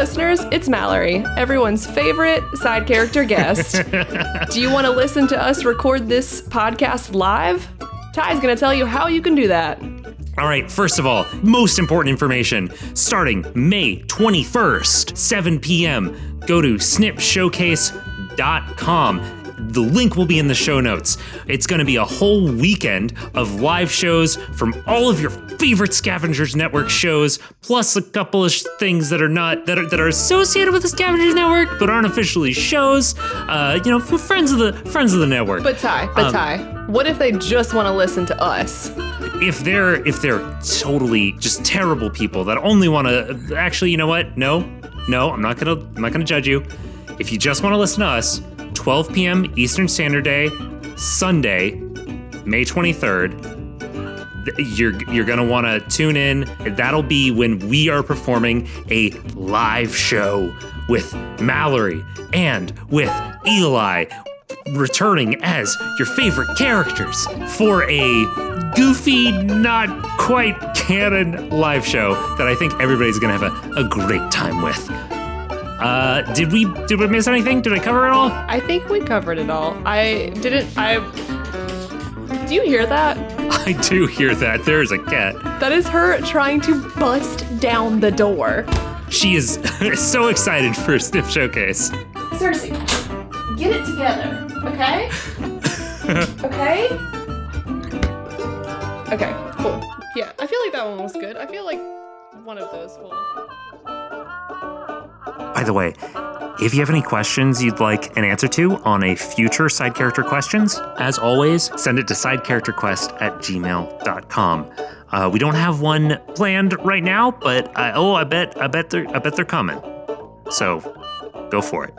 listeners, it's Mallory, everyone's favorite side character guest. Do you want to listen to us record this podcast live? Ty's going to tell you how you can do that. All right, first of all, most important information. Starting May 21st, 7 p.m., go to snipshowcase.com. The link will be in the show notes. It's going to be a whole weekend of live shows from all of your favorite Scavengers Network shows, plus a couple of sh- things that are not that are that are associated with the Scavengers Network but aren't officially shows. Uh, you know, for friends of the friends of the network. But Ty, but Um, Ty, what if they just want to listen to us? if they're if they're totally just terrible people that only want to actually you know what no no i'm not gonna i'm not gonna judge you if you just want to listen to us 12 p.m eastern standard day sunday may 23rd you're you're gonna want to tune in that'll be when we are performing a live show with mallory and with eli returning as your favorite characters for a goofy, not quite canon live show that I think everybody's gonna have a, a great time with. Uh, did we did we miss anything? Did I cover it all? I think we covered it all. I didn't. I. Do you hear that? I do hear that. There's a cat. That is her trying to bust down the door. She is so excited for a SNIP Showcase. Cersei, get it together, okay? okay? Okay, cool. Yeah, I feel like that one was good. I feel like one of those will. By the way, if you have any questions you'd like an answer to on a future side character questions, as always, send it to sidecharacterquest at gmail.com. Uh, we don't have one planned right now, but I, oh, I bet, I bet they're, I bet they're coming. So, go for it.